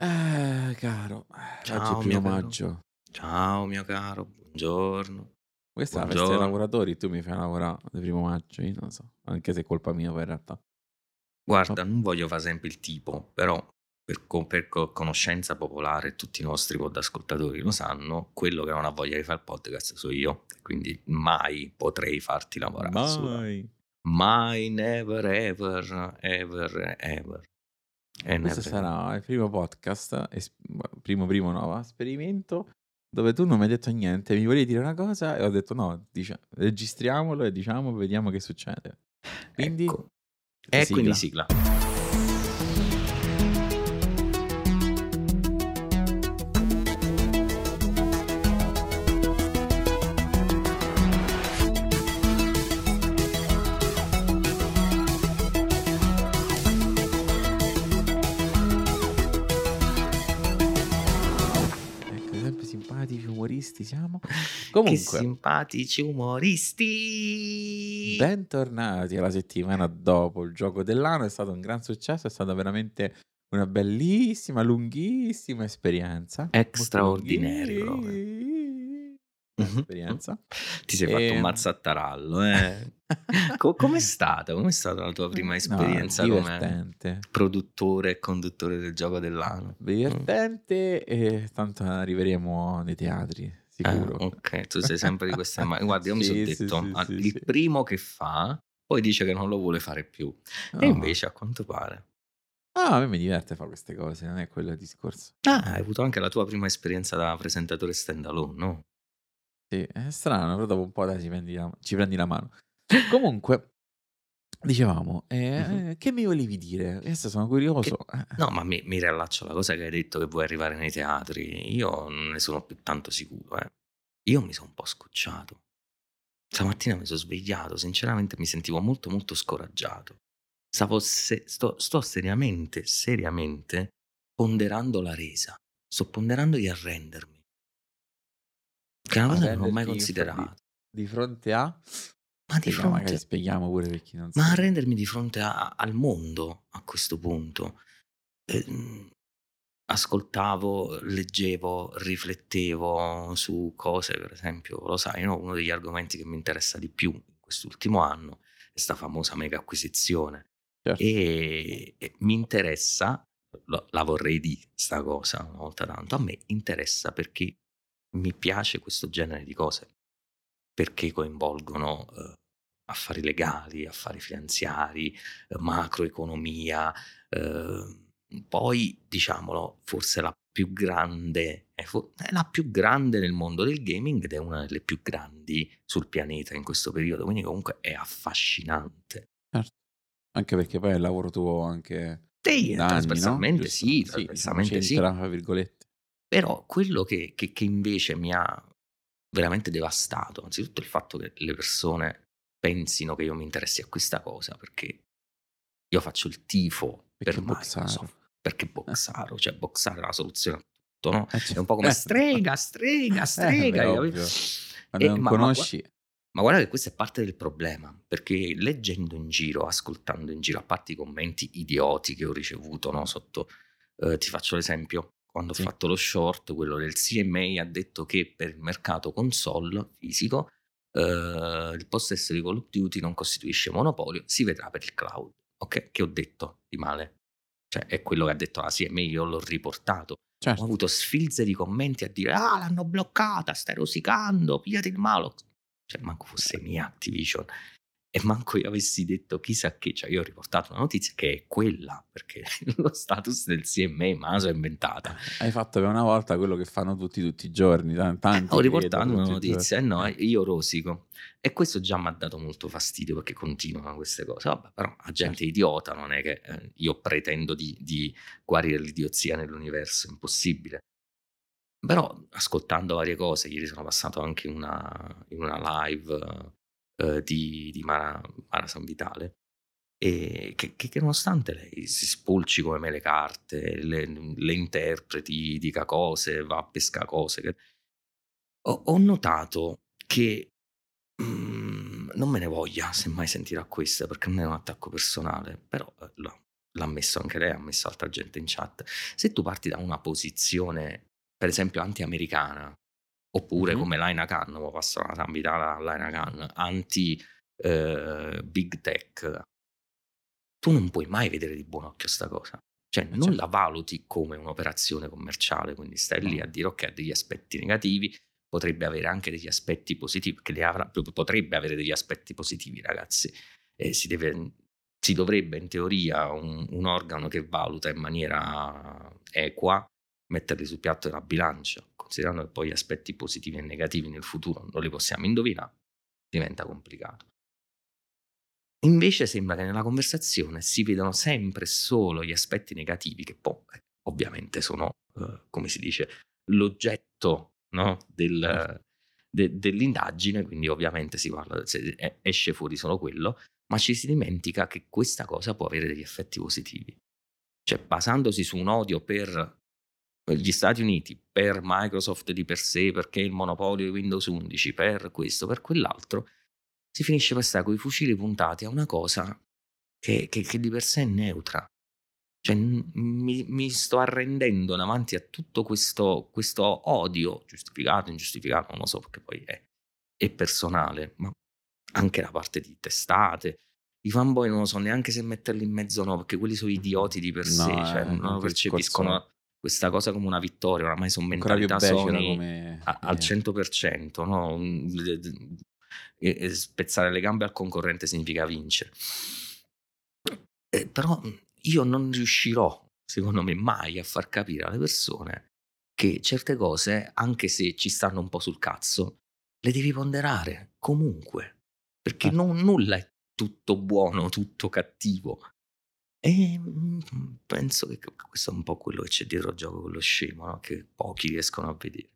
Eh, caro, eh, oggi è Ciao primo mio caro. maggio. Ciao mio caro, buongiorno. Questa è la festa dei Buongiorno. lavoratori, tu mi fai lavorare il primo maggio, io non lo so, anche se è colpa mia poi in realtà. Guarda, non voglio fare sempre il tipo, però per, co- per co- conoscenza popolare, tutti i nostri podascoltatori lo sanno, quello che non ha voglia di fare il podcast sono io, quindi mai potrei farti lavorare mai. Mai, never, ever, ever, ever, e Questo sarà il primo podcast, es- primo primo no, esperimento, dove tu non mi hai detto niente, mi volevi dire una cosa e ho detto no, dice- registriamolo e diciamo, vediamo che succede. Quindi, Ecco, e quindi sigla. sigla. Siamo. Che Comunque, simpatici umoristi! bentornati alla settimana dopo il gioco dell'anno, è stato un gran successo, è stata veramente una bellissima, lunghissima esperienza. Lunghissima Mhm. esperienza. Ti sei fatto un Ehm. mazzattarallo, eh? Co- com'è stata? Com'è stata la tua prima No, esperienza come divertente. produttore e conduttore del gioco dell'anno? Mm. Divertente e tanto arriveremo nei teatri, Ah, sicuro. ok, tu sei sempre di questa immagine. Guarda, io mi sono Sì, sì, detto, sì, ah, sì, il sì. primo che fa, poi dice che non lo vuole fare più. E No. invece, a quanto pare. Ah, a me mi diverte fare queste cose, non è quello il discorso. Ah, hai avuto anche la tua prima esperienza da presentatore stand-alone, no? Sì, è strano, però dopo un po' dai, ci prendi la, ci prendi la mano. Comunque, dicevamo, eh, eh, che mi volevi dire? Adesso sono Che- curioso. Eh, No, ma mi, mi riallaccio alla cosa che hai detto che vuoi arrivare nei teatri. Io non ne sono più tanto sicuro, eh. Io mi sono un po' scocciato. Stamattina mi sono svegliato, sinceramente mi sentivo molto molto scoraggiato. Stavo se- sto, sto seriamente, seriamente ponderando la resa. Sto ponderando di arrendermi. Che è una cosa che non ho mai di, considerato. di fronte a... Ma di Spieghiamo, magari fronte... spieghiamo pure per chi non Ma sa. arrendermi di fronte a- al mondo a questo punto. Ehm, ascoltavo, leggevo, riflettevo su cose, per esempio, lo sai, no? uno degli argomenti che mi interessa di più in quest'ultimo anno è sta famosa mega acquisizione Certo. e, e mi interessa, la vorrei di sta cosa una volta tanto, a me interessa perché mi piace questo genere di cose, perché coinvolgono eh, affari legali, affari finanziari, eh, macroeconomia, eh, poi diciamolo, forse la più grande, è, fo- è la più grande nel mondo del gaming ed è una delle più grandi sul pianeta in questo periodo, quindi comunque è affascinante. Certo. Anche perché poi è il lavoro tuo anche Sì, no? trasversalmente Giusto? sì, diciamo, trasversalmente sì. c'entra, tra virgolette. Però quello che, che- che invece mi ha veramente devastato, anzitutto il fatto che le persone pensino che io mi interessi a questa cosa, perché io faccio il tifo Perché per. Microsoft, perché Boxaro, cioè Boxaro è la soluzione a tutto, no? Eh, È un po' come eh, strega, strega, eh, strega, beh, hai ovvio. capito? Quando E- non ma- ma conosci... ma guarda che questo è parte del problema, perché leggendo in giro, ascoltando in giro, a parte i commenti idioti che ho ricevuto no, sotto, eh, ti faccio l'esempio, quando Sì. ho fatto lo short, quello del CMA ha detto che per il mercato console fisico eh, il possesso di Call of Duty non costituisce monopolio, si vedrà per il cloud. Ok, che ho detto di male? Cioè, è quello che ha detto la CMA, io l'ho riportato. Ho Certo. avuto sfilze di commenti a dire: Ah, l'hanno bloccata, stai rosicando, pigliati il malo. Cioè, manco fosse mia Activision. E manco io avessi detto chissà che, cioè io ho riportato una notizia che è quella, perché lo status del CMA me la sono inventata. Hai fatto per una volta quello che fanno tutti tutti i giorni, tan- tanti Ho riportato una notizia e no, eh, io rosico. E questo già mi ha dato molto fastidio perché continuano queste cose. Vabbè, però la gente Certo. è idiota, non è che eh, io pretendo di, di guarire l'idiozia nell'universo, è impossibile. Però ascoltando varie cose, ieri sono passato anche una, in una live eh, di, di Mara, Mara San Vitale e che, che- nonostante lei si spulci come me le carte, le, le interpreti, dica cose, va a pesca cose, che- ho, ho notato che mm, non me ne voglia se mai sentirà questa perché non è un attacco personale, però eh, la, l'ha messo anche lei, ha messo altra gente in chat. Se tu parti da una posizione, per esempio, anti-americana, oppure Mhm. come Laina Khan, mo passo la sambità a Laina Khan, anti eh, big tech, tu non puoi mai vedere di buon occhio sta cosa. Cioè, Eh, non certo. la valuti come un'operazione commerciale, quindi stai lì a dire ok, ha degli aspetti negativi, potrebbe avere anche degli aspetti positivi, li avrà, potrebbe avere degli aspetti positivi, ragazzi. E si, deve, si dovrebbe, in teoria, un, un organo che valuta in maniera equa metterli sul piatto della bilancia, considerando che poi aspetti positivi e negativi nel futuro non li possiamo indovinare, diventa complicato. Invece sembra che nella conversazione si vedono sempre solo gli aspetti negativi, che poi eh, ovviamente sono, eh, come si dice, l'oggetto no, del, de- dell'indagine, quindi ovviamente si parla, se- esce fuori solo quello, ma ci si dimentica che questa cosa può avere degli effetti positivi. Cioè, basandosi su un odio per gli Stati Uniti, per Microsoft di per sé, perché il monopolio di Windows 11, per questo, per quell'altro, si finisce per stare con i fucili puntati a una cosa che, che- che di per sé è neutra. Cioè, mi, mi sto arrendendo davanti a tutto questo, questo odio, giustificato, ingiustificato, non lo so, perché poi è, è personale, ma anche da parte di testate. I fanboy non lo so neanche se metterli in mezzo o no, perché quelli sono idioti di per No, sé, cioè eh, non il percepiscono questa cosa come una vittoria, oramai sono mentalità Sony come... a- al eh, 100%, no? Mm, d- d- e- e spezzare le gambe al concorrente significa vincere. Eh, però io non riuscirò, secondo me, mai a far capire alle persone che certe cose, anche se ci stanno un po' sul cazzo, le devi ponderare comunque, perché Eh. non, nulla è tutto buono, tutto cattivo. E mm, penso che questo è un po' quello che c'è dietro al gioco con lo scemo, no? che pochi riescono a vedere.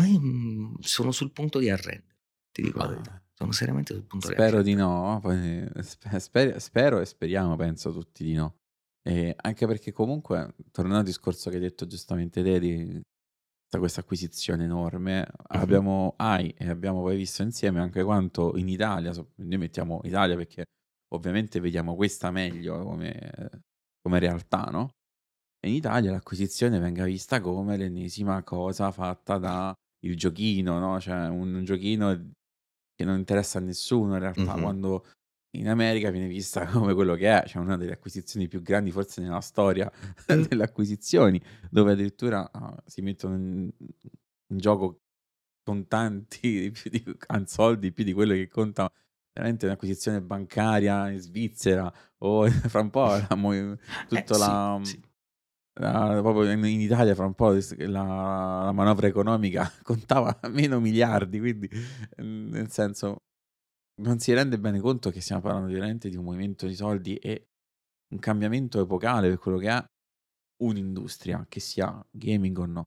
Ma io mm, sono sul punto di arrendere, ti dico la verità. Sono seriamente sul punto Spero di di no, poi spe- sper- spero e speriamo, penso tutti di no. E anche perché comunque, tornando al discorso che hai detto giustamente te di questa- acquisizione enorme, abbiamo, hai e abbiamo poi visto insieme anche quanto in Italia, noi mettiamo Italia perché ovviamente vediamo questa meglio come, come realtà, no? E in Italia l'acquisizione venga vista come l'ennesima cosa fatta da il giochino, no? Cioè un, un giochino che non interessa a nessuno in realtà, Mhm. quando in America viene vista come quello che è, cioè una delle acquisizioni più grandi forse nella storia Mm. delle acquisizioni, dove addirittura ah, si mettono in, in gioco contanti più di, soldi più di quello che conta veramente un'acquisizione bancaria in Svizzera o fra un po' la mo- tutta Eh, la, sì. la- proprio in, in Italia fra un po' la, la manovra economica contava meno miliardi, quindi nel senso non si rende bene conto che stiamo parlando veramente di un movimento di soldi e un cambiamento epocale per quello che è un'industria, che sia gaming o no.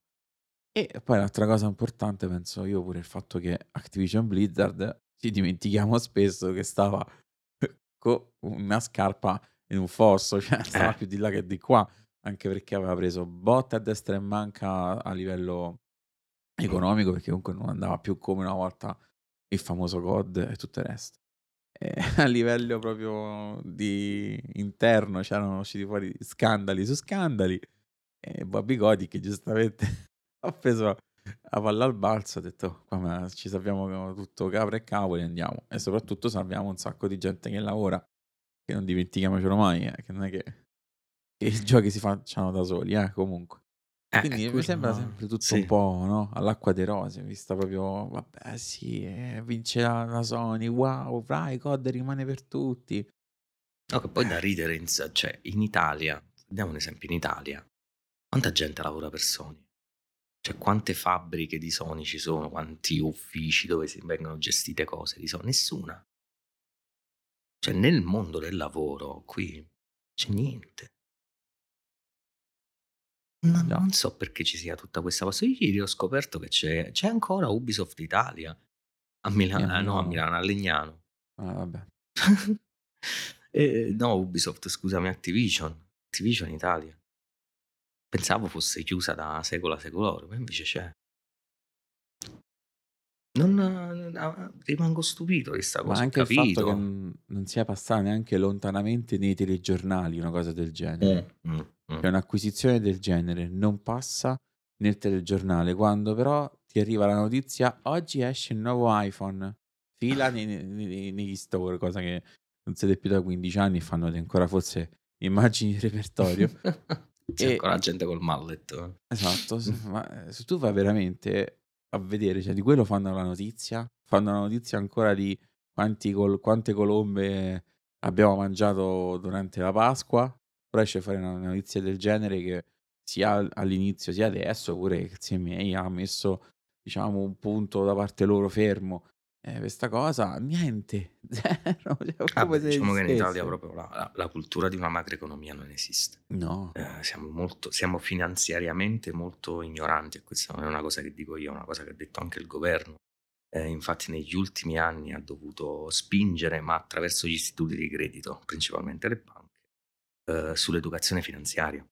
E poi l'altra cosa importante, penso io, pure il fatto che Activision Blizzard ci dimentichiamo spesso che stava con una scarpa in un fosso, cioè stava Eh. più di là che di qua, anche perché aveva preso botte a destra e manca a livello economico, perché comunque non andava più come una volta il famoso COD e tutto il resto. E a livello proprio di interno c'erano usciti fuori scandali su scandali e Bobby Cody che giustamente ha preso la palla al balzo ha detto qua ma ci salviamo tutto capra e cavoli andiamo e soprattutto salviamo un sacco di gente che lavora che non dimentichiamocelo mai eh, che non è che, che i giochi si facciano da soli eh, comunque Eh, quindi mi sembra sempre tutto sì. un po' no? all'acqua dei rose, vista proprio, vabbè sì, eh, vince la, la Sony, wow, vai, COD rimane per tutti. No, che poi da ridere, in, cioè in Italia, diamo un esempio, in Italia, quanta gente lavora per Sony? Cioè quante fabbriche di Sony ci sono, quanti uffici dove si vengono gestite cose di Sony? Nessuna. Cioè nel mondo del lavoro qui c'è niente. No, No. Non so perché ci sia tutta questa cosa. Io ieri ho scoperto che c'è, c'è ancora Ubisoft Italia a Milano, Sì, a no, a Milano. Milano, a Legnano. Ah, vabbè. Eh, no, Ubisoft, scusami, Activision. Activision Italia. Pensavo fosse chiusa da secolo a secolo, ma invece c'è. Non, no, rimango stupito di sta Ma cosa, ho anche il fatto che capito. non sia passata neanche lontanamente nei telegiornali una cosa del genere. Mm, mm, mm. Che un'acquisizione del genere non passa nel telegiornale, quando però ti arriva la notizia oggi esce il nuovo iPhone, fila nei- nei- negli store, cosa che non siete più da 15 anni e fanno ancora forse immagini di repertorio. C'è E- ancora gente col mallet. Esatto, se, ma se tu vai veramente a vedere, cioè di quello fanno la notizia, fanno la notizia ancora di quanti col- quante colombe abbiamo mangiato durante la Pasqua, però esce fuori una notizia del genere che sia al- all'inizio sia adesso, pure che miei ha messo diciamo un punto da parte loro fermo. Eh, questa cosa, niente, zero, cioè, come se diciamo che in Italia proprio la, la- la cultura di una macroeconomia non esiste. No, Eh, siamo, molto, siamo finanziariamente molto ignoranti e questa non è una cosa che dico io, è una cosa che ha detto anche il governo. Eh, infatti negli ultimi anni ha dovuto spingere, ma attraverso gli istituti di credito, principalmente le banche, eh, sull'educazione finanziaria.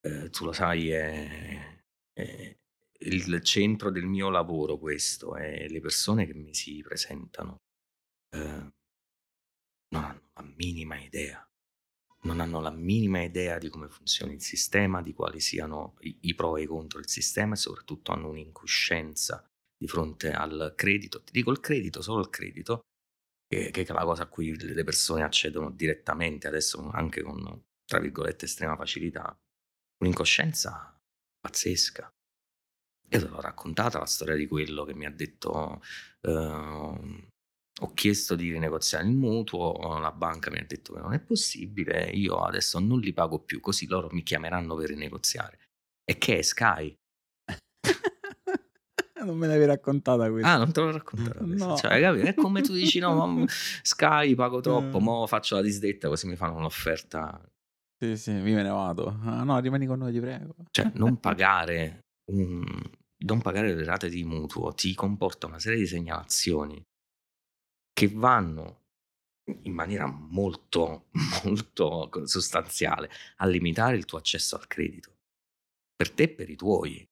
Eh, tu lo sai, è, è il centro del mio lavoro questo, e le persone che mi si presentano eh, non hanno la minima idea non hanno la minima idea di come funzioni il sistema, di quali siano i, i pro e i contro del sistema e soprattutto hanno un'incoscienza di fronte al credito. Ti dico il credito, solo il credito, che, che è la cosa a cui le persone accedono direttamente adesso anche con, tra virgolette, estrema facilità. Un'incoscienza pazzesca. Io te l'ho raccontata la storia di quello che mi ha detto... ehm, ho chiesto di rinegoziare il mutuo, la banca mi ha detto che non è possibile, io adesso non li pago più, così loro mi chiameranno per rinegoziare. E che è Sky? non me l'avevi raccontata questa. Ah, non te l'ho raccontato. adesso. No. Cioè, capito? È come tu dici, no, ma Sky pago troppo, Mm. mo faccio la disdetta così mi fanno un'offerta. Sì, sì, mi me ne vado. Ah, no, rimani con noi, ti prego. Cioè, non pagare, un- non pagare le rate di mutuo ti comporta una serie di segnalazioni che vanno in maniera molto, molto sostanziale a limitare il tuo accesso al credito per te e per i tuoi.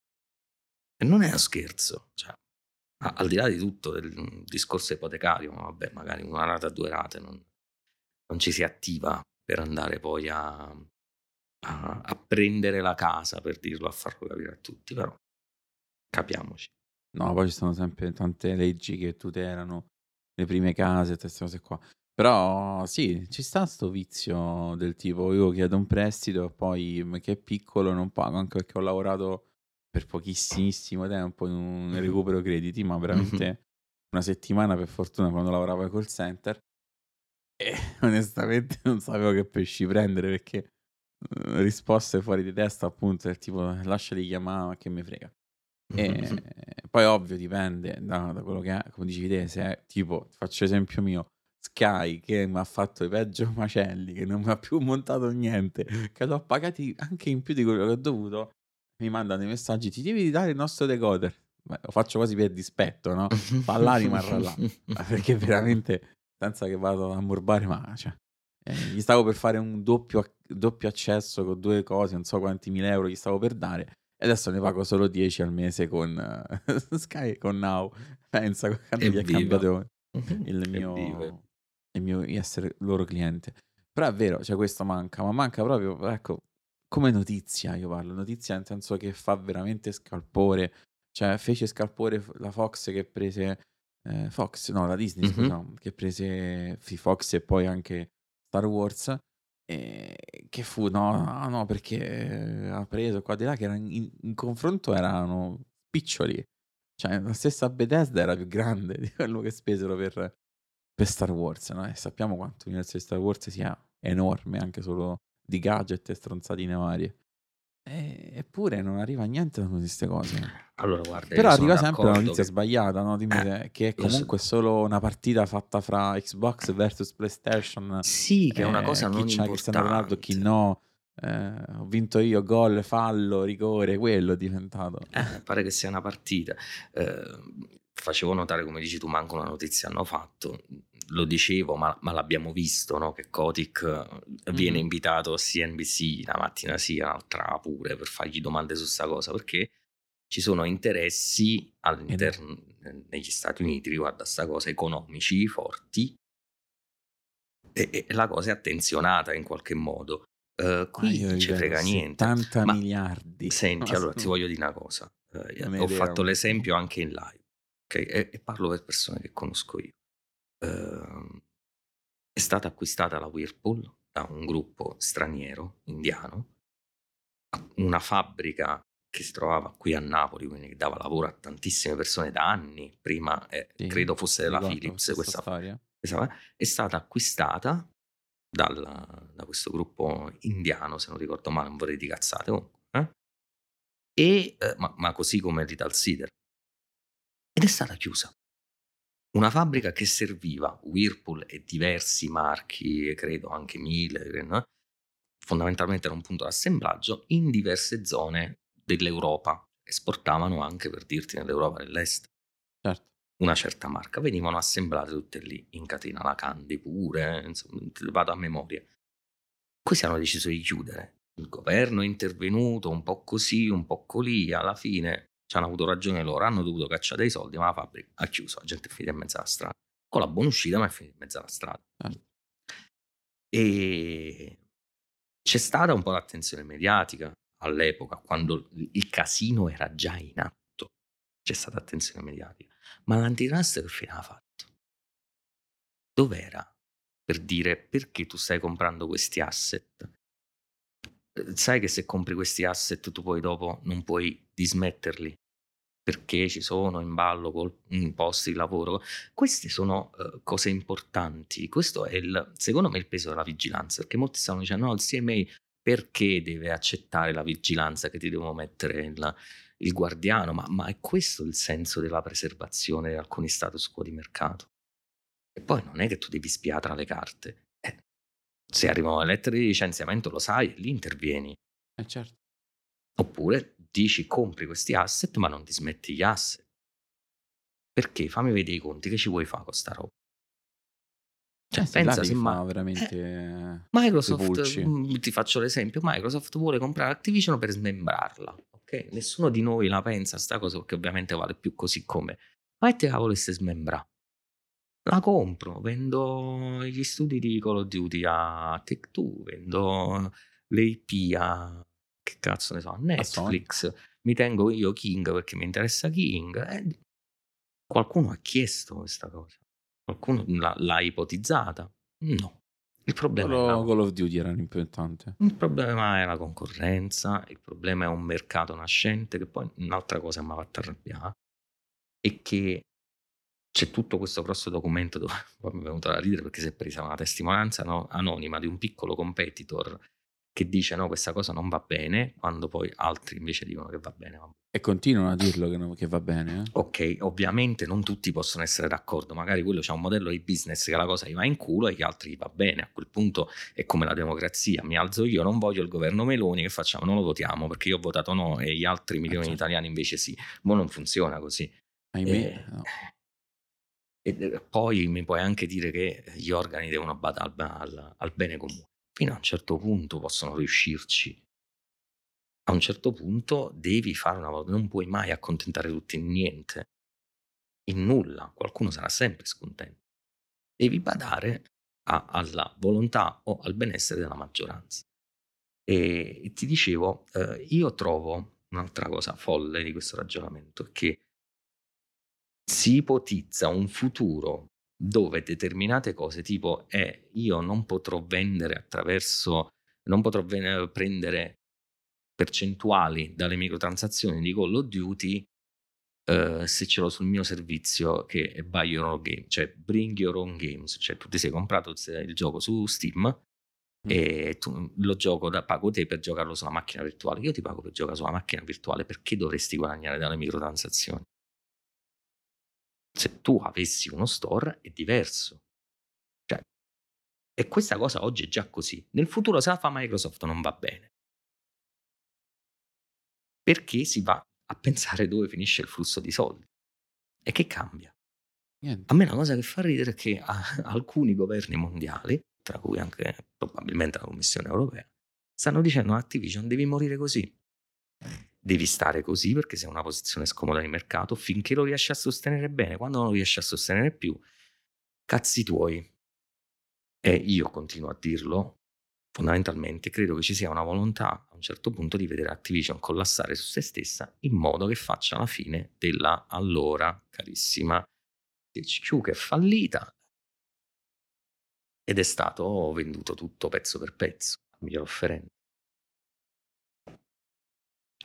E non è uno scherzo, cioè, al di là di tutto del discorso ipotecario, ma vabbè, magari una rata, due rate non, non ci si attiva per andare poi a, a- a prendere la casa, per dirlo, a farlo capire a tutti, però capiamoci. No, poi ci sono sempre tante leggi che tutelano le prime case, tutte queste cose qua. Però sì, ci sta sto vizio del tipo io chiedo un prestito e poi che è piccolo non pago, anche perché ho lavorato per pochissimissimo tempo in un recupero crediti, ma veramente una settimana per fortuna quando lavoravo ai call center e onestamente non sapevo che pesci prendere perché eh, risposte fuori di testa appunto del tipo lasciali chiamare, ma che me frega. E poi ovvio dipende da, da quello che è, come dicevi te, se è tipo, ti faccio esempio mio, Sky che mi ha fatto i peggio macelli, che non mi ha più montato niente, che l'ho pagati anche in più di quello che ho dovuto, mi mandano i messaggi, ti devi dare il nostro decoder. Beh, lo faccio quasi per dispetto, no? Fa là, rimarrà là. Perché veramente, senza che vado a morbare, ma cioè, eh, gli stavo per fare un doppio, doppio accesso con due cose, non so quanti mila euro gli stavo per dare. E adesso ne pago solo 10 al mese con eh, Sky, con Now. Pensa, quando gli è Evviva. cambiato il mio, il mio essere loro cliente. Però è vero, cioè questo manca, ma manca proprio, ecco, come notizia io parlo, notizia nel senso che fa veramente scalpore, cioè fece scalpore la Fox che prese, eh, Fox, no, la Disney, Mhm. scusa, che prese Fox e poi anche Star Wars, e che fu, no, no, no, perché ha preso qua di là che era in, in confronto erano piccioli, cioè la stessa Bethesda era più grande di quello che spesero per, per Star Wars, no? E sappiamo quanto l'universo di Star Wars sia enorme, anche solo di gadget e stronzatine varie. E- eppure non arriva niente da queste cose. Allora, guarda, Però arriva sempre d'accordo notizia che- sbagliata, no? Dimmi Eh, che è lo so. comunque solo una partita fatta fra Xbox versus PlayStation. Sì, che è una eh, cosa non chi c'ha Cristiano Ronaldo, chi no. eh, ho vinto io, gol, fallo, rigore, quello è diventato. Eh, pare che sia una partita. Eh, facevo notare, come dici tu, manco una notizia hanno fatto. Lo dicevo, ma, ma l'abbiamo visto, no? Che Kotick eh, viene Mhm. invitato a CNBC la mattina sì, l'altra pure, per fargli domande su sta cosa, perché ci sono interessi all'interno negli Stati Uniti riguardo a questa cosa economici forti e, e, la cosa è attenzionata in qualche modo. Uh, qui non ci frega niente. 70 Ma, miliardi. Senti, allora ti voglio dire una cosa. Uh, ho fatto l'esempio anche in live okay? e, e, parlo per persone che conosco io. Uh, è stata acquistata la Whirlpool da un gruppo straniero, indiano, una fabbrica che si trovava qui a Napoli, quindi che dava lavoro a tantissime persone da anni, prima eh, sì, credo fosse della Philips questa storia, è stata acquistata dal, da questo gruppo indiano, se non ricordo male, non vorrei di cazzate comunque, eh? e, eh, ma, ma, così come l'Ital Cider, ed è stata chiusa. Una fabbrica che serviva Whirlpool e diversi marchi, credo anche Miller, fondamentalmente era un punto d'assemblaggio in diverse zone dell'Europa. Esportavano anche, per dirti, nell'Europa dell'Est. Certo. Una certa marca. Venivano assemblate tutte lì, in catena, la Candy pure, insomma, vado a memoria. Questi hanno deciso di chiudere. Il governo è intervenuto un po' così, un po' così, alla fine ci hanno avuto ragione loro, hanno dovuto cacciare dei soldi, ma la fabbrica ha chiuso, la gente è finita in mezzo alla strada. Con la buona uscita, ma è finita in mezzo alla strada. Certo. E c'è stata un po' l'attenzione mediatica all'epoca, quando il casino era già in atto, c'è stata attenzione mediatica. Ma l'antitrust che fine ha fatto? Dov'era? Per dire perché tu stai comprando questi asset? Eh, sai che se compri questi asset tu poi dopo non puoi dismetterli perché ci sono in ballo posti di lavoro. Queste sono uh, cose importanti. Questo è il, secondo me il peso della vigilanza, perché molti stanno dicendo no, il CMA perché deve accettare la vigilanza che ti devono mettere il, il guardiano, ma, ma, è questo il senso della preservazione di alcuni status quo di mercato. E poi non è che tu devi spiare tra le carte. Eh, se arrivano le lettere di licenziamento lo sai, lì intervieni. Eh certo. Oppure dici compri questi asset ma non ti smetti gli asset. Perché? Fammi vedere i conti, che ci vuoi fare con sta roba? Cioè, eh, pensa se ma... veramente eh, Microsoft, mh, mm, ti faccio l'esempio, Microsoft vuole comprare Activision per smembrarla, ok? Nessuno di noi la pensa sta cosa perché ovviamente vale più così come. Ma te la volesse smembrare? La compro, vendo gli studi di Call of Duty a Tech2, vendo le IP a che cazzo ne so, Netflix, mi tengo io King perché mi interessa King. Eh, qualcuno ha chiesto questa cosa. Qualcuno l'ha, l'ha ipotizzata? No. Il problema Solo è Call of Duty era importante. Il problema è la concorrenza, il problema è un mercato nascente, che poi un'altra cosa mi ha fatto arrabbiare è che c'è tutto questo grosso documento dove poi mi è venuto da ridere perché si è presa una testimonianza no, anonima di un piccolo competitor che dice no, questa cosa non va bene, quando poi altri invece dicono che va bene. Va e continuano a dirlo che, non, che va bene. Eh? Ok, ovviamente non tutti possono essere d'accordo, magari quello c'è un modello di business che la cosa gli va in culo e gli altri gli va bene. A quel punto è come la democrazia, mi alzo io, non voglio il governo Meloni, che facciamo? Non lo votiamo perché io ho votato no e gli altri milioni di certo. italiani invece sì. Ma non funziona così. Ahimè, eh, no. E poi mi puoi anche dire che gli organi devono badare al, al, al bene comune fino a un certo punto possono riuscirci. A un certo punto devi fare una volta, non puoi mai accontentare tutti in niente, in nulla, qualcuno sarà sempre scontento. Devi badare a, alla volontà o al benessere della maggioranza. E, e ti dicevo, eh, io trovo un'altra cosa folle di questo ragionamento, che si ipotizza un futuro dove determinate cose tipo eh, io non potrò vendere attraverso, non potrò ven- prendere percentuali dalle microtransazioni di Call of Duty eh, se ce l'ho sul mio servizio che è Buy Your Own Game, cioè Bring Your Own Games, cioè tu ti sei comprato il gioco su Steam mm. e tu, lo gioco da, pago te per giocarlo sulla macchina virtuale, io ti pago per giocare sulla macchina virtuale, perché dovresti guadagnare dalle microtransazioni? Se tu avessi uno store è diverso. Cioè, e questa cosa oggi è già così. Nel futuro se la fa Microsoft non va bene. Perché si va a pensare dove finisce il flusso di soldi. E che cambia? Niente. A me una cosa che fa ridere è che alcuni governi mondiali, tra cui anche probabilmente la Commissione europea, stanno dicendo a Activision devi morire così. Devi stare così perché sei in una posizione scomoda di mercato finché lo riesci a sostenere bene. Quando non lo riesci a sostenere più, cazzi tuoi. E io continuo a dirlo, fondamentalmente credo che ci sia una volontà a un certo punto di vedere Activision collassare su se stessa in modo che faccia la fine della allora carissima THQ che è fallita ed è stato venduto tutto pezzo per pezzo al miglior offerente.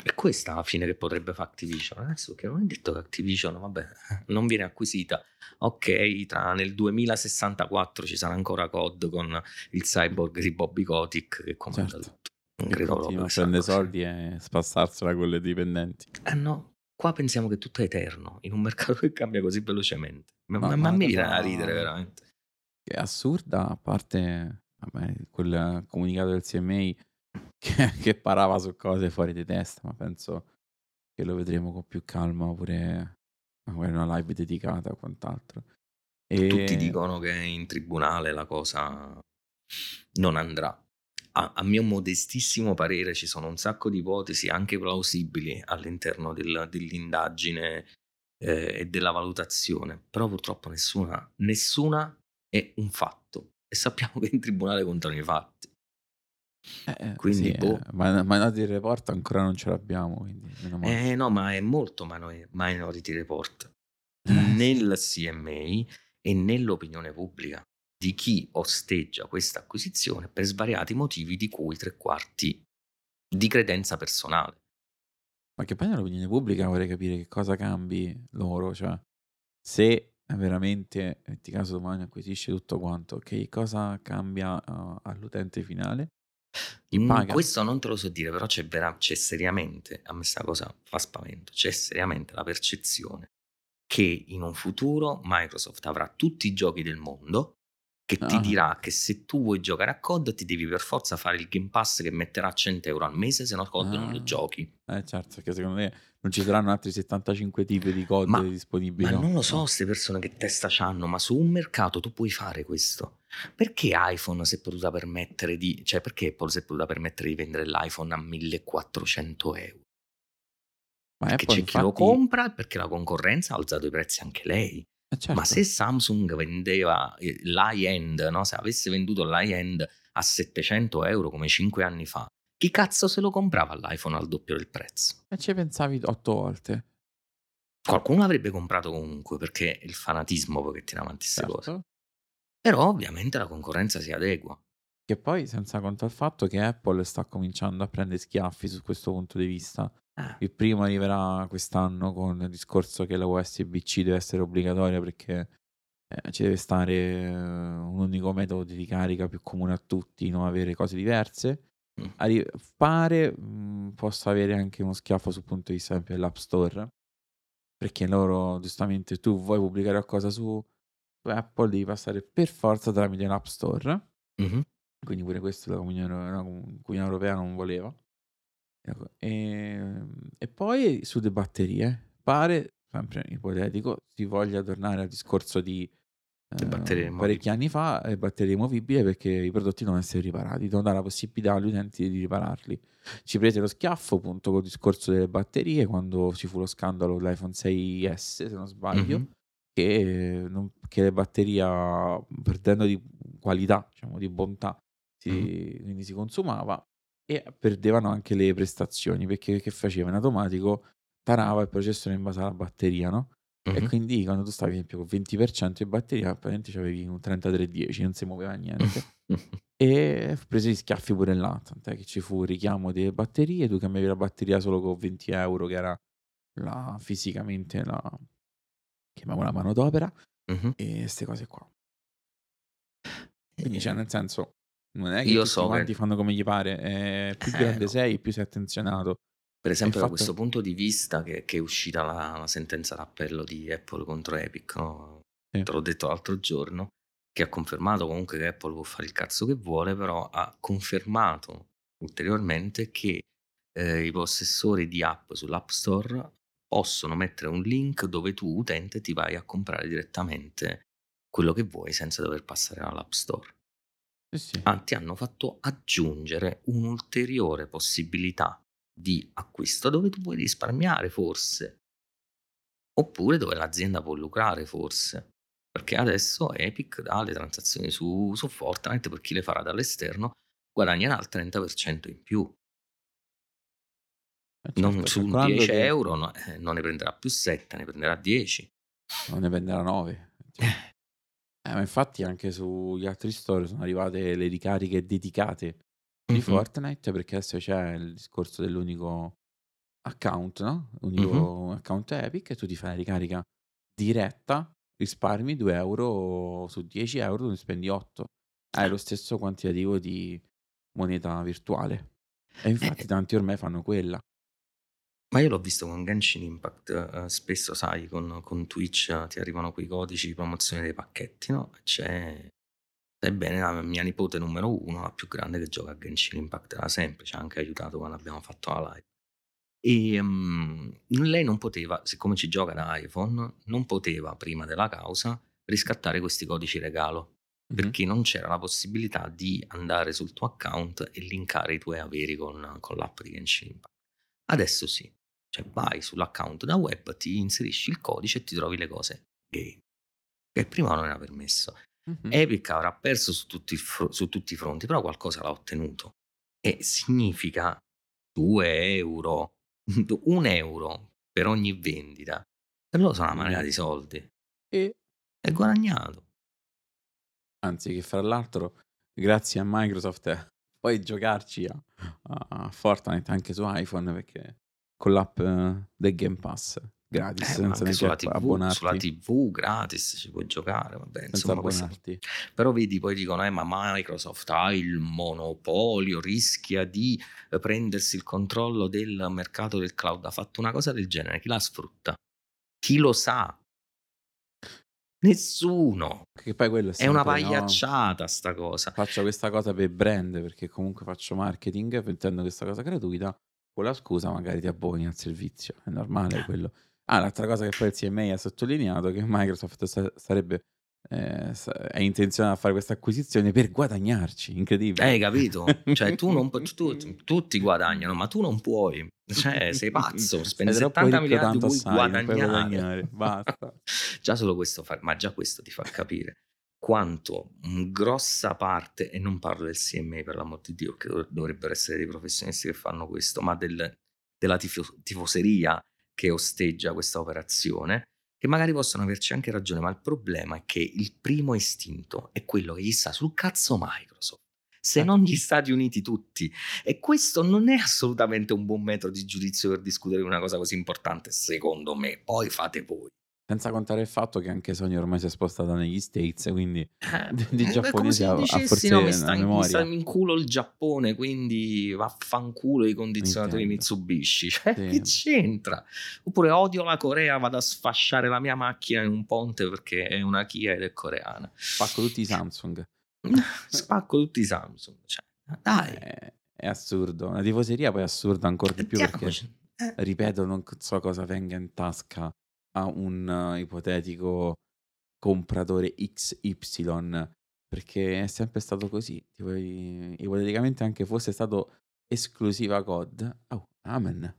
E questa è la fine che potrebbe fare Activision. Adesso che non è detto che Activision, vabbè, non viene acquisita. Ok, tra nel 2064 ci sarà ancora COD con il cyborg di Bobby Kotick che comanda Certo. tutto. Non credo proprio così. soldi e spassarsela con le dipendenti. Eh no, qua pensiamo che tutto è eterno, in un mercato che cambia così velocemente. Ma, Ma- ma- ma mi viene da ridere veramente. È assurda, a parte vabbè, quel comunicato del CMA che, che parava su cose fuori di testa, ma penso che lo vedremo con più calma pure magari una live dedicata o quant'altro. E... Tutti dicono che in tribunale la cosa non andrà. A, a mio modestissimo parere ci sono un sacco di ipotesi anche plausibili all'interno del- dell'indagine eh, e della valutazione, però purtroppo nessuna, nessuna è un fatto e sappiamo che in tribunale contano i fatti. Eh, eh, Quindi, sì, boh. eh, ma Minority Report ancora non ce l'abbiamo, quindi. Eh no, ma è molto Minority Report Eh, nel CMA e nell'opinione pubblica di chi osteggia questa acquisizione per svariati motivi di cui tre quarti di credenza personale. Ma che poi nell'opinione pubblica vorrei capire che cosa cambi loro, cioè se veramente, metti caso domani acquisisce tutto quanto, che cosa cambia uh, all'utente finale? Mm, questo non te lo so dire, però c'è, vera- c'è seriamente, a me sta cosa fa spavento, c'è seriamente la percezione che in un futuro Microsoft avrà tutti i giochi del mondo, che ti Ah. dirà che se tu vuoi giocare a COD ti devi per forza fare il Game Pass che metterà 100 euro al mese, se no COD non Ah. lo giochi. Eh certo, perché secondo me non ci saranno altri 75 tipi di code Ma- disponibili. Ma no? non lo so, queste persone che testa c'hanno, ma su un mercato tu puoi fare questo. Perché iPhone si è potuta permettere di, cioè perché Apple si è potuta permettere di vendere l'iPhone a 1400 euro? Ma Perché Apple, c'è chi lo infatti- compra e perché la concorrenza ha alzato i prezzi anche lei. eh, certo. Ma se Samsung vendeva eh, l'high-end, no? se avesse venduto l'high-end a 700 euro come 5 anni fa, chi cazzo se lo comprava l'iPhone al doppio del prezzo? E ci pensavi otto volte. Qualcuno l'avrebbe comprato comunque perché il fanatismo poi che tiene avanti queste cose. Però ovviamente la concorrenza si adegua. Che poi, senza contare il fatto che Apple sta cominciando a prendere schiaffi su questo punto di vista. Eh, Il primo arriverà quest'anno con il discorso che la USB-C deve essere obbligatoria perché eh, ci deve stare eh, un unico metodo di ricarica più comune a tutti, non avere cose diverse. Mm. Arri- pare mh, possa avere anche uno schiaffo sul punto di vista dell'App Store perché loro giustamente tu vuoi pubblicare qualcosa su Apple devi passare per forza tramite l'App Store mhm. quindi pure questo la Comunione, Europea non voleva. Ecco, E, e poi sulle batterie, pare, sempre ipotetico, si voglia tornare al discorso di eh, parecchi anni fa, le batterie rimovibili perché i prodotti devono essere riparati, devono dare la possibilità agli utenti di ripararli. Ci prese lo schiaffo appunto col discorso delle batterie quando ci fu lo scandalo dell'iPhone 6S, se non sbaglio Mhm. Che, non- che la batteria perdendo di qualità, diciamo di bontà, si- quindi si consumava e perdevano anche le prestazioni perché che faceva in automatico tarava il processore in base alla batteria, no? E Mhm. quindi quando tu stavi ad esempio con 20% di batteria, praticamente avevi un 3310, non si muoveva niente. E prese gli schiaffi pure là, tant'è che ci fu il richiamo delle batterie, tu cambiavi la batteria solo con 20 euro, che era la, fisicamente la, chiamiamola manodopera, Mhm. e queste cose qua. Quindi, cioè, nel senso, non è che Io tutti so che- quanti fanno come gli pare, è più Eh, grande no. sei, più sei attenzionato. Per esempio, da fatto- questo punto di vista, che, che è uscita la, la sentenza d'appello di Apple contro Epic, no? Sì. te l'ho detto l'altro giorno, che ha confermato comunque che Apple può fare il cazzo che vuole, però ha confermato ulteriormente che eh, i possessori di app sull'App Store possono mettere un link dove tu, utente, ti vai a comprare direttamente quello che vuoi senza dover passare all'App Store. Sì, sì. Ah, ti hanno fatto aggiungere un'ulteriore possibilità di acquisto dove tu puoi risparmiare forse, oppure dove l'azienda può lucrare forse. Perché adesso Epic dà le transazioni su, su Fortnite per chi le farà dall'esterno guadagnerà il 30% in più. Eh, certo, Non su calcolando 10 che euro no, eh, non ne prenderà più 7, ne prenderà 10. non ne venderà 9. Eh, ma infatti anche sugli altri store sono arrivate le ricariche dedicate di Mhm, Fortnite perché adesso c'è il discorso dell'unico account, no? Unico account Epic e tu ti fai la ricarica diretta, risparmi 2 euro su 10 euro, ne spendi 8. Hai lo stesso quantitativo di moneta virtuale. E infatti Eh, tanti ormai fanno quella. Ma io l'ho visto con Genshin Impact, eh, spesso sai, con, con Twitch eh, ti arrivano quei codici di promozione dei pacchetti, no? C'è, ebbene, la mia nipote numero uno, la più grande che gioca a Genshin Impact da sempre, ci ha anche aiutato quando abbiamo fatto la live. E mm, lei non poteva, siccome ci gioca da iPhone, non poteva prima della causa riscattare questi codici regalo Mhm. perché non c'era la possibilità di andare sul tuo account e linkare i tuoi averi con, con l'app di Genshin Impact. Adesso sì, cioè vai sull'account da web, ti inserisci il codice e ti trovi le cose game, che prima non era permesso. Mhm. Epic avrà perso su tutti, i fro- su tutti i fronti, però qualcosa l'ha ottenuto. E significa 2 euro, 1 euro per ogni vendita. Per loro sono una marea di soldi. E È guadagnato. anzi che fra l'altro grazie a Microsoft eh, puoi giocarci a, a Fortnite anche su iPhone perché con l'app eh, del Game Pass gratis Eh, senza anche sulla TV, abbonarti sulla TV gratis ci puoi giocare, vabbè, insomma, questa- Però vedi, poi dicono, eh, ma Microsoft ha il monopolio, rischia di eh, prendersi il controllo del mercato del cloud. Ha fatto una cosa del genere, chi la sfrutta? Chi lo sa? Nessuno. che poi quello è, È una sempre, no? pagliacciata sta cosa. faccio questa cosa per brand perché comunque faccio marketing mettendo questa cosa gratuita con la scusa magari ti abboni al servizio è normale quello ah l'altra cosa che poi il CMA ha sottolineato è che Microsoft sa- sarebbe eh, è intenzionata a fare questa acquisizione per guadagnarci incredibile Hai capito? Cioè, tu non pu- tu- tutti guadagnano, ma tu non puoi. Cioè, sei pazzo, spendi Sei troppo 70 ricco, miliardi, vuoi puoi guadagnare. guadagnare, basta. già solo questo fa, ma già questo ti fa capire quanto grossa parte, e non parlo del CMA per l'amor di Dio, che dov- dovrebbero essere dei professionisti che fanno questo, ma del- della tifo- tifoseria che osteggia questa operazione, che magari possono averci anche ragione, ma il problema è che il primo istinto è quello che gli sta sul cazzo Microsoft. Se Eh. non gli Stati Uniti tutti. E questo non è assolutamente un buon metodo di giudizio per discutere di una cosa così importante, secondo me. Poi fate voi. Senza contare il fatto che anche Sony ormai si è spostata negli States quindi Eh, di, eh, giapponesi ha dicessi, forse no, mi sta, in, mi sta in culo il Giappone, quindi vaffanculo i condizionatori Nintendo. Mitsubishi. Cioè, Sì. che c'entra? Oppure odio la Corea, vado a sfasciare la mia macchina in un ponte perché è una Kia ed è coreana. spacco tutti i Samsung Spacco tutti i Samsung. Cioè, dai, è, è assurdo una tifoseria poi è assurda ancora di più perché mettiamoci. Eh, ripeto, non so cosa venga in tasca a un eh, ipotetico compratore XY, perché è sempre stato così. Tipo, ipoteticamente anche fosse stato esclusiva COD, oh, amen.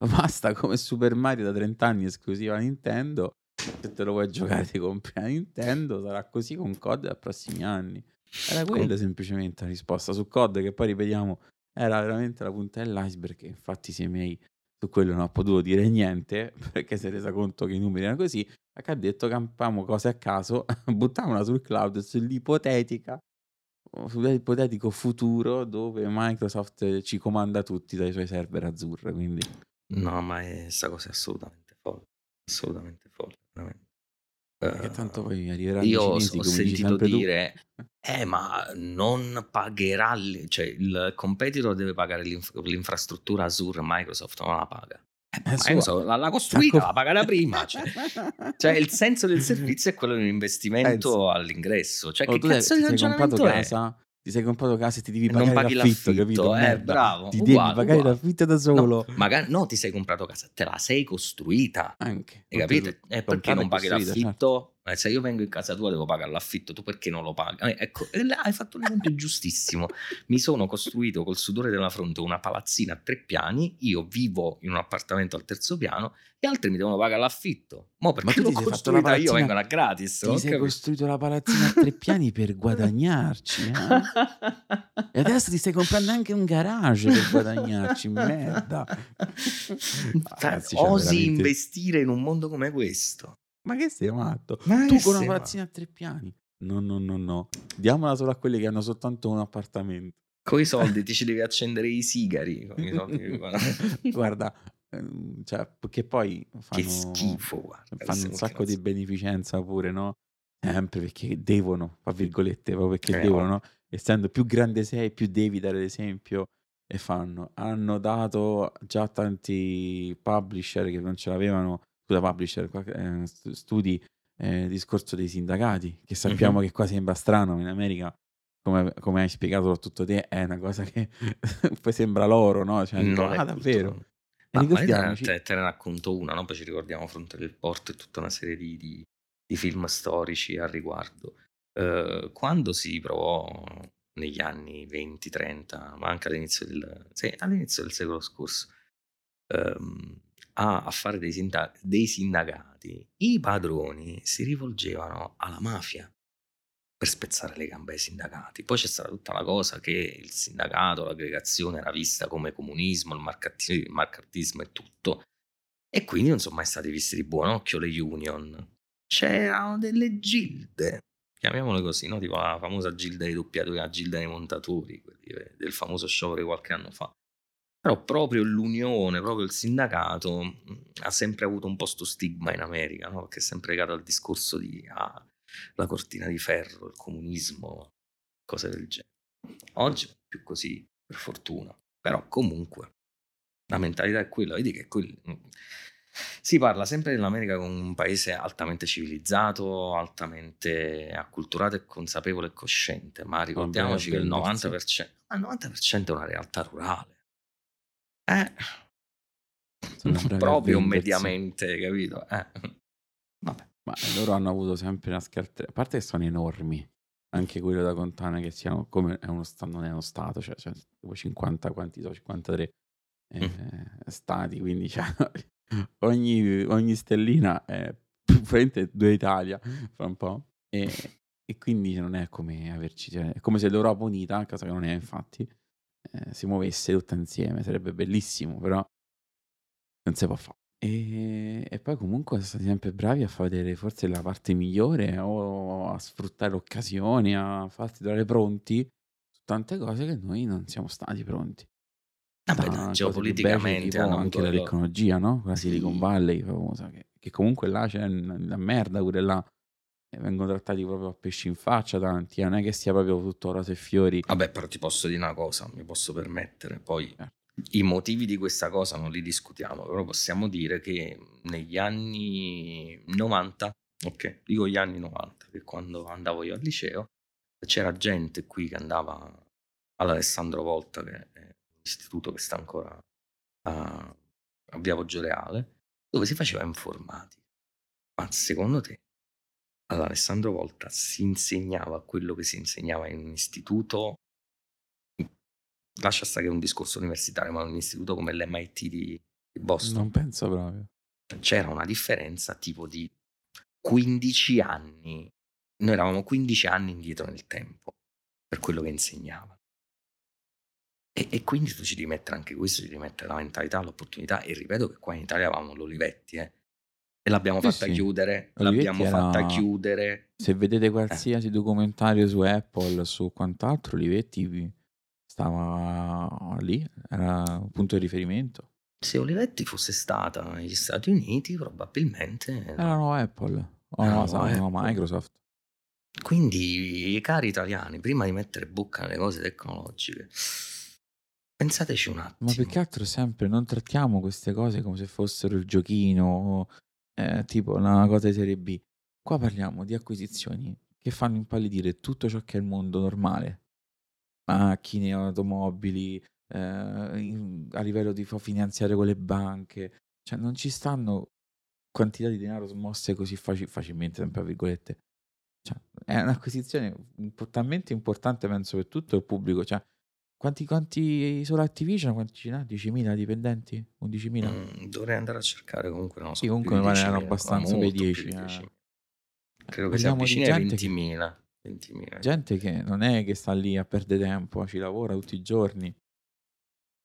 Basta come Super Mario da 30 anni esclusiva Nintendo. Se te lo vuoi giocare, ti compri la Nintendo. Sarà così con COD nei prossimi anni. Era quella semplicemente la risposta su COD, che poi ripetiamo era veramente la punta dell'iceberg. Infatti, CMA su quello non ha potuto dire niente perché si è resa conto che i numeri erano così. Che ha detto campiamo cose a caso, buttiamola sul cloud sull'ipotetica sull'ipotetico futuro dove Microsoft ci comanda tutti dai suoi server azzurri. Quindi No, ma è, sta cosa è assolutamente folle. Assolutamente folle, veramente. Eh, tanto poi arriveranno Io cinesi, ho sentito sempre tu. dire, eh, ma non pagherà, cioè il competitor deve pagare l'inf- l'infrastruttura Azure, Microsoft non la paga. Eh, sua. Microsoft l'ha, costruita, la paga da prima. Cioè, cioè, il senso del servizio è quello di un investimento Eh, all'ingresso. Cioè, Oh, che cazzo di ragionamento è? casa, ti sei comprato casa e ti devi non pagare paghi l'affitto, l'affitto, capito? eh, Merda. bravo, Ti uguale, devi pagare uguale. l'affitto da No, solo. magari no, ti sei comprato casa, te la sei costruita. Anche. Hai capito? E perché non paghi l'affitto? Eh, se io vengo in casa tua devo pagare l'affitto, tu perché non lo paghi? Eh, ecco, e là hai fatto un esempio giustissimo. Mi sono costruito col sudore della fronte una palazzina a tre piani, io vivo in un appartamento al terzo piano, gli altri mi devono pagare l'affitto. Mo perché tu l'ho costruita io palazzina- vengono a gratis. Ti sei capisco. costruito la palazzina a tre piani per guadagnarci. eh? E adesso ti stai comprando anche un garage per guadagnarci, merda. Cioè, Osi veramente- investire in un mondo come questo. Ma che sei matto? Ma Tu che con una palazzina a tre piani? No, no, no, no. Diamola solo a quelli che hanno soltanto un appartamento. Con i soldi ti ci devi accendere i sigari. Con i soldi che- Guarda, ehm, cioè, perché poi fanno, che schifo, guarda. fanno un sacco di beneficenza pure, no? Sempre perché devono, fra virgolette, proprio perché Eh, devono, no? Essendo più grande sei, più devi dare l'esempio e fanno. Hanno dato già tanti publisher che non ce l'avevano, scusa, publisher, qua- eh, stu- studi, eh, discorso dei sindacati, che sappiamo Mhm. che qua sembra strano, in America, come, come hai spiegato soprattutto te, è una cosa che poi sembra loro, no? Cioè, è ah, davvero? Ma magari te, te, ne racconto una, no? poi ci ricordiamo Fronte del Porto e tutta una serie di, di- di film storici al riguardo. Eh, quando si provò negli anni 20-30, ma anche all'inizio del, all'inizio del secolo scorso, ehm, a, a fare dei, sinda- dei sindacati, i padroni si rivolgevano alla mafia per spezzare le gambe ai sindacati. Poi c'è stata tutta la cosa che il sindacato, l'aggregazione era vista come comunismo, il marcattismo e tutto. E quindi non sono mai stati visti di buon occhio le union. C'erano delle gilde, chiamiamole così, no? tipo la famosa gilda dei doppiatori, la gilda dei montatori, eh, del famoso sciopero di qualche anno fa. Però proprio l'unione, proprio il sindacato mh, ha sempre avuto un po' sto stigma in America, no? perché è sempre legato al discorso di ah, la cortina di ferro, il comunismo, cose del genere. Oggi è più così, per fortuna. Però comunque la mentalità è quella, vedi che quel- si parla sempre dell'America come un paese altamente civilizzato, altamente acculturato e consapevole e cosciente, ma ricordiamoci che il 90%, ma il 90% è una realtà rurale. Eh, Sono non a proprio mediamente, capito? Eh. Vabbè. Ma loro hanno avuto sempre una scarta. A parte che sono enormi, anche quello da Contana che siano come è uno stato, non è uno stato, cioè, cioè tipo 50, quanti sono? 53 eh, Mm. stati, quindi cioè, ogni, ogni stellina è praticamente due Italia fra un po'. E, e quindi non è come averci, cioè, è come se l'Europa unita, cosa che non è infatti, si muovesse tutta insieme, sarebbe bellissimo, però non si può fare. E, e poi comunque sono stati sempre bravi a far vedere forse la parte migliore o a sfruttare occasioni, a farti trovare pronti su tante cose che noi non siamo stati pronti. Vabbè, più geopoliticamente tipo hanno anche la tecnologia, no? La Silicon. Valley famosa, che, che comunque là c'è una merda pure là. Vengono trattati proprio a pesci in faccia tanti, eh, non è che sia proprio tutto rose e fiori. Vabbè, però ti posso dire una cosa, mi posso permettere. Poi Eh. i motivi di questa cosa non li discutiamo, però possiamo dire che negli anni 90, ok, dico gli anni 90, che quando andavo io al liceo, c'era gente qui che andava all'Alessandro Volta, che è un istituto che sta ancora a, a Via Poggioreale, dove si faceva informatica. Ma secondo te all'Alessandro Volta si insegnava quello che si insegnava in un istituto, lascia stare che è un discorso universitario, ma in un istituto come l'MIT di, di Boston. Non penso proprio. C'era una differenza tipo di 15 anni. Noi eravamo 15 anni indietro nel tempo per quello che insegnava. E, e quindi tu ci devi mettere anche questo, ci devi mettere la mentalità, l'opportunità. E ripeto che qua in Italia avevamo l'Olivetti, eh. E l'abbiamo Sì, fatta sì. chiudere, L'Olivetti l'abbiamo era- fatta chiudere. Se Eh. vedete qualsiasi documentario su Apple, su quant'altro, Olivetti stava lì, era un punto di riferimento. Se Olivetti fosse stata negli Stati Uniti, probabilmente. Erano Apple, o no, Apple. Microsoft. Quindi, cari italiani, prima di mettere bocca nelle cose tecnologiche, pensateci un attimo. Ma più che altro sempre non trattiamo queste cose come se fossero il giochino, eh, tipo una cosa di serie B. Qua parliamo di acquisizioni che fanno impallidire tutto ciò che è il mondo normale. Macchine, automobili, eh, a livello di finanziario con le banche. Cioè non ci stanno quantità di denaro smosse così faci- facilmente, sempre a virgolette. Cioè, è un'acquisizione talmente importante, penso, per tutto il pubblico. Cioè, quanti, quanti solo Activision? Quanti n'ha? 10.000 dipendenti? 11.000? Mm, dovrei andare a cercare comunque, non so. Sì, comunque pare erano 10.000, abbastanza per molto più 10. di eh. 10.000. Credo che si Parliamo avvicini gente che- 20.000. 20.000. Gente che non è che sta lì a perdere tempo, ci lavora tutti i giorni.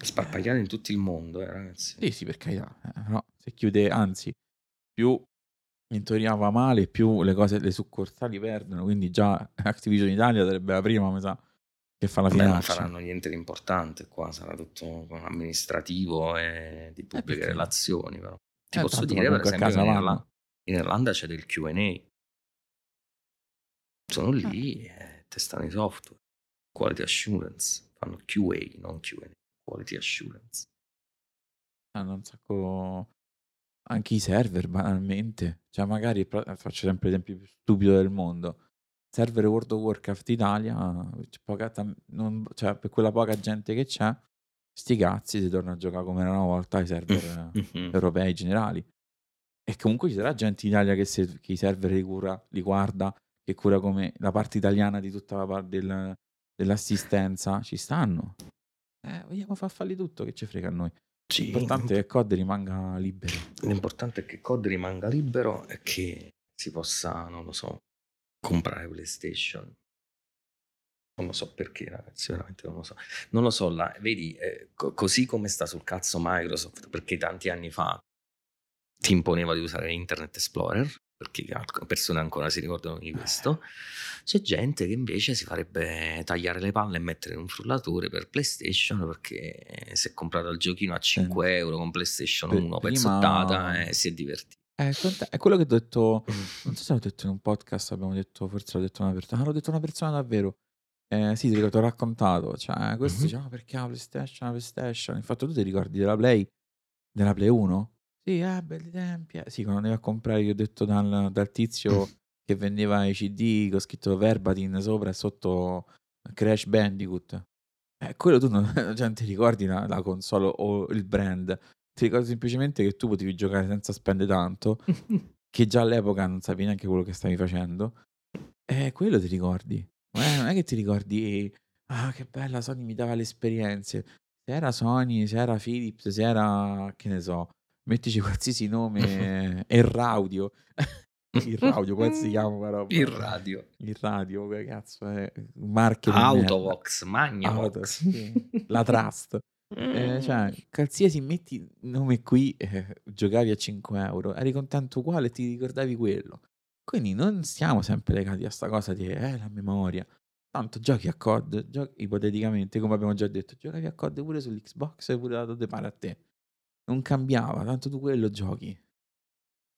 Sparpagliare in tutto il mondo, eh, ragazzi. Sì, sì, per carità. eh, però se chiude, anzi, più in teoria va male, più le cose, le succursali perdono. Quindi già Activision Italia sarebbe la prima, mi sa, che fa la Beh, non faranno niente di importante qua, sarà tutto amministrativo e di pubbliche perché? relazioni. Però. Ti Eh, posso dire, per esempio, in. Irla- in Irlanda c'è del QA. Sono lì e testano i software. Quality assurance. Fanno QA, non QA. Quality assurance. hanno un sacco anche i server banalmente cioè magari faccio sempre l'esempio più stupido del mondo server World of Warcraft Italia poca non- cioè, per quella poca gente che c'è sti cazzi si torna a giocare come era una volta ai server europei generali. E comunque ci sarà gente in Italia che, se- che i server li cura li guarda che cura come la parte italiana di tutta la parte del- dell'assistenza ci stanno. Eh, vogliamo far farli tutto che ci frega a noi? Sì, L'importante è che COD rimanga libero. L'importante è che COD rimanga libero e che si possa, non lo so, comprare PlayStation. Non lo so perché, ragazzi, veramente non lo so. Non lo so, la- vedi, eh, co- così come sta sul cazzo Microsoft, perché tanti anni fa ti imponeva di usare Internet Explorer, perché alcune persone ancora si ricordano di questo, c'è gente che invece si farebbe tagliare le palle e mettere in un frullatore per PlayStation perché si è comprato il giochino a 5 euro con PlayStation Per- 1 prima- pezzottata e si è divertito. Eh, è quello che ho detto, non so se l'ho detto in un podcast, abbiamo detto, forse l'ho detto una persona, ah, l'ho detto una persona davvero. Eh, sì, ti ho raccontato, cioè, questo Mhm. diceva, "Ah, perché la PlayStation, la PlayStation, infatti tu ti ricordi della Play, della Play 1? Sì, ah, belli tempi, eh. sì, quando andavi a comprare, io ho detto dal, dal tizio che vendeva i CD con scritto Verbatim sopra e sotto Crash Bandicoot. Eh, quello tu non, cioè, non ti ricordi la, la console o il brand, ti ricordi semplicemente che tu potevi giocare senza spendere tanto, che già all'epoca non sapevi neanche quello che stavi facendo. E quello ti ricordi. Eh, non è che ti ricordi, ah, che bella Sony mi dava le esperienze. Se era Sony, se era Philips, se era, che ne so, mettici qualsiasi nome, Erraudio. Il radio, come si chiama quella roba? Il radio. Il radio, che cazzo è? Merda. Autovox, Auto, Magnavox. sì. La Trust. Eh, cioè, qualsiasi metti nome qui, eh, giocavi a 5 euro, eri contento uguale e ti ricordavi quello. Quindi non siamo sempre legati a sta cosa di eh, la memoria. Tanto giochi a COD, giochi, ipoteticamente, come abbiamo già detto, giocavi a COD pure sull'Xbox e pure da dove pare a te. Non cambiava, tanto tu quello giochi.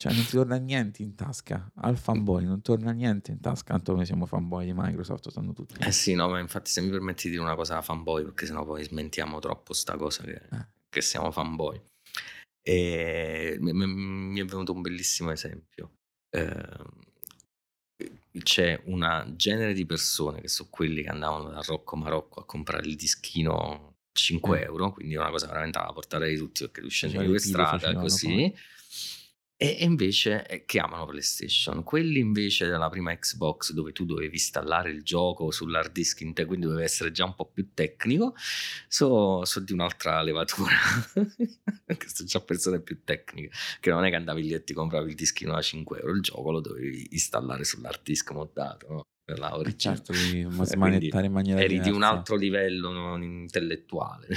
Cioè, non torna niente in tasca. Al fanboy non torna niente in tasca. Tanto noi siamo fanboy di Microsoft, sanno tutti. Eh sì, no, ma infatti se mi permetti di dire una cosa da fanboy, perché sennò poi smentiamo troppo sta cosa che, Eh. che siamo fanboy. E mi, è venuto un bellissimo esempio. Ehm, c'è una genere di persone che sono quelli che andavano da Rocco Marocco a comprare il dischino 5 Eh. euro, quindi una cosa veramente alla portata di tutti perché tu scendi Faceva per strada così. poi. E invece eh, che amano PlayStation, quelli invece della prima Xbox dove tu dovevi installare il gioco sull'hard disk in te, quindi doveva essere già un po' più tecnico, so, so di un'altra levatura. Queste già persone più tecniche, che non è che andavi lì e ti compravi il dischino da 5 euro, il gioco lo dovevi installare sull'hard disk moddato, no? Per la E origine. certo, devi Eh, smanettare in maniera Eri di un diversa. altro livello non intellettuale.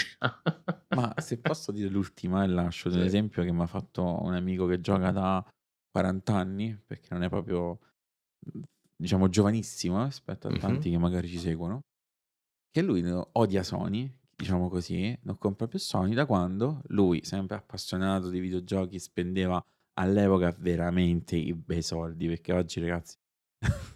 Ma se posso dire l'ultima e lascio Sì. l'esempio che mi ha fatto un amico che gioca da 40 anni, perché non è proprio, diciamo, giovanissimo eh, rispetto a tanti che magari ci seguono, che lui odia Sony, diciamo così, non compra più Sony da quando lui, sempre appassionato di videogiochi, spendeva all'epoca veramente i bei soldi, perché oggi ragazzi,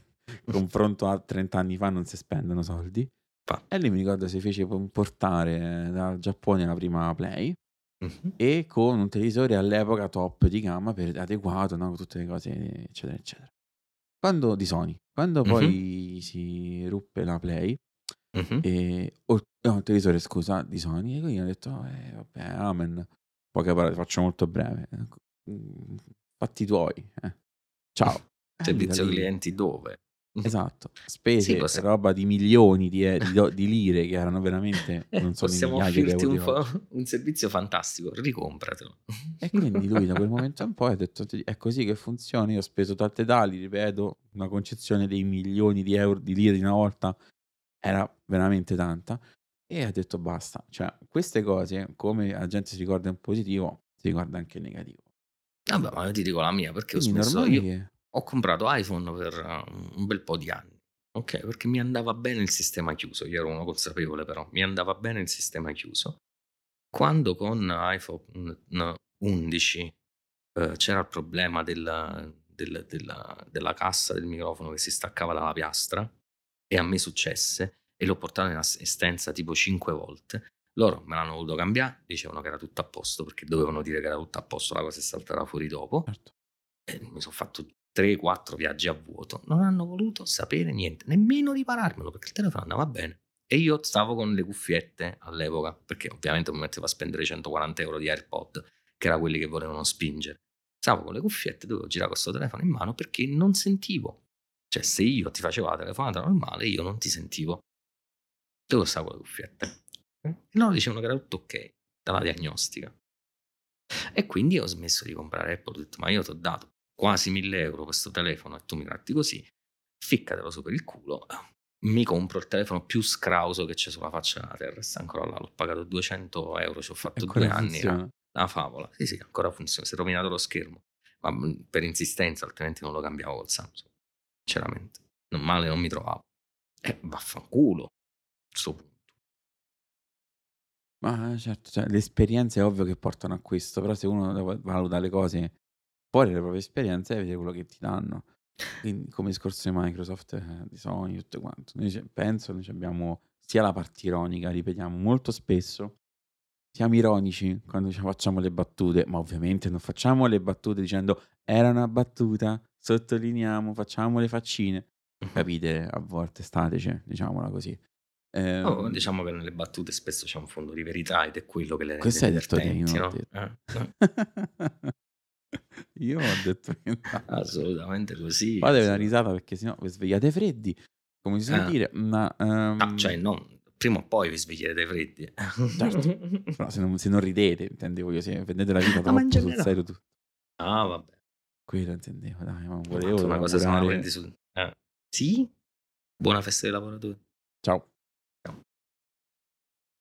confronto a 30 anni fa non si spendono soldi. Fa. E lui mi ricordo si fece importare dal Giappone la prima Play Mhm. e con un televisore all'epoca top di gamma per adeguato, no? con tutte le cose, eccetera, eccetera. Quando di Sony, quando Mhm. poi si ruppe la Play, Mhm. e, o, no, il televisore, scusa, di Sony, e quindi ho detto, eh, vabbè, amen. Poche parole, faccio molto breve. Mm, fatti tuoi. eh. Ciao. Eh, Servizio lì lì. clienti dove? Esatto, Sì, spese possiamo, roba di milioni di, e- di do- di lire che erano veramente, eh, non so, possiamo offrirti un, un servizio fantastico, ricompratelo. E quindi lui da quel momento in poi ha detto è così che funziona, io ho speso tante tali, ripeto, una concezione dei milioni di euro, di lire di una volta era veramente tanta e ha detto basta, cioè queste cose come la gente si ricorda in positivo, si ricorda anche in negativo. Vabbè, ma io ti dico la mia perché ho Quindi smesso. normale Io che... ho comprato iPhone per uh, un bel po' di anni. Ok, perché mi andava bene il sistema chiuso. Io ero uno consapevole, però mi andava bene il sistema chiuso. Quando con iPhone 11 eh, c'era il problema della, della- della- della cassa del microfono che si staccava dalla piastra, e a me successe, e l'ho portato in assistenza tipo 5 volte. Loro me l'hanno voluto cambiare, dicevano che era tutto a posto perché dovevano dire che era tutto a posto, la cosa è saltata fuori dopo. Certo. E mi sono fatto 3-4 viaggi a vuoto. Non hanno voluto sapere niente, nemmeno ripararmelo perché il telefono andava bene. E io stavo con le cuffiette all'epoca, perché ovviamente mi mettevo a spendere 140 euro di AirPod, che era quelli che volevano spingere. Stavo con le cuffiette, dovevo girare questo telefono in mano perché non sentivo. Cioè, se io ti facevo la telefonata normale, io non ti sentivo. Dove stavo con le cuffiette? E loro dicevano che era tutto ok dalla diagnostica. E quindi ho smesso di comprare Apple. Ho detto, ma io ti ho dato quasi 1000 euro questo telefono e tu mi tratti così, ficcatelo su per il culo. Mi compro il telefono più scrauso che c'è sulla faccia della terra. Sta ancora là, l'ho pagato 200 euro, ci ho fatto due anni. Una favola. Sì, sì, ancora funziona. Si è rovinato lo schermo, ma mh, per insistenza, altrimenti non lo cambiavo col Samsung. Sinceramente, non male non mi trovavo. E vaffanculo. a Sto punto. Ma certo, cioè, le esperienze è ovvio che portano a questo, però se uno va- valuta le cose fuori dalle proprie esperienze, vede quello che ti danno. Quindi, come discorso di Microsoft, eh, di Sony, tutto quanto. Noi penso, noi abbiamo sia la parte ironica, ripetiamo molto spesso, siamo ironici quando ci facciamo le battute, ma ovviamente non facciamo le battute dicendo era una battuta, sottolineiamo, facciamo le faccine. Capite, a volte stateci, diciamola così. Ehm, Oh, diciamo che nelle battute spesso c'è un fondo di verità ed è quello che le Questo hai detto te, no? detto. Eh, eh, Io ho detto che no. assolutamente così. Fatevi una risata perché sennò vi svegliate freddi, come si suol Eh. dire, ma Ah, ehm, cioè, non, prima o poi vi sveglierete freddi. Certo. però se non, se non ridete, intendevo io, se prendete la vita No, troppo sul serio, tu, Ah, vabbè. quello intendevo, dai, ma volevo una cosa se non la prendi sul... eh. Sì? Buona festa dei lavoratori. Ciao.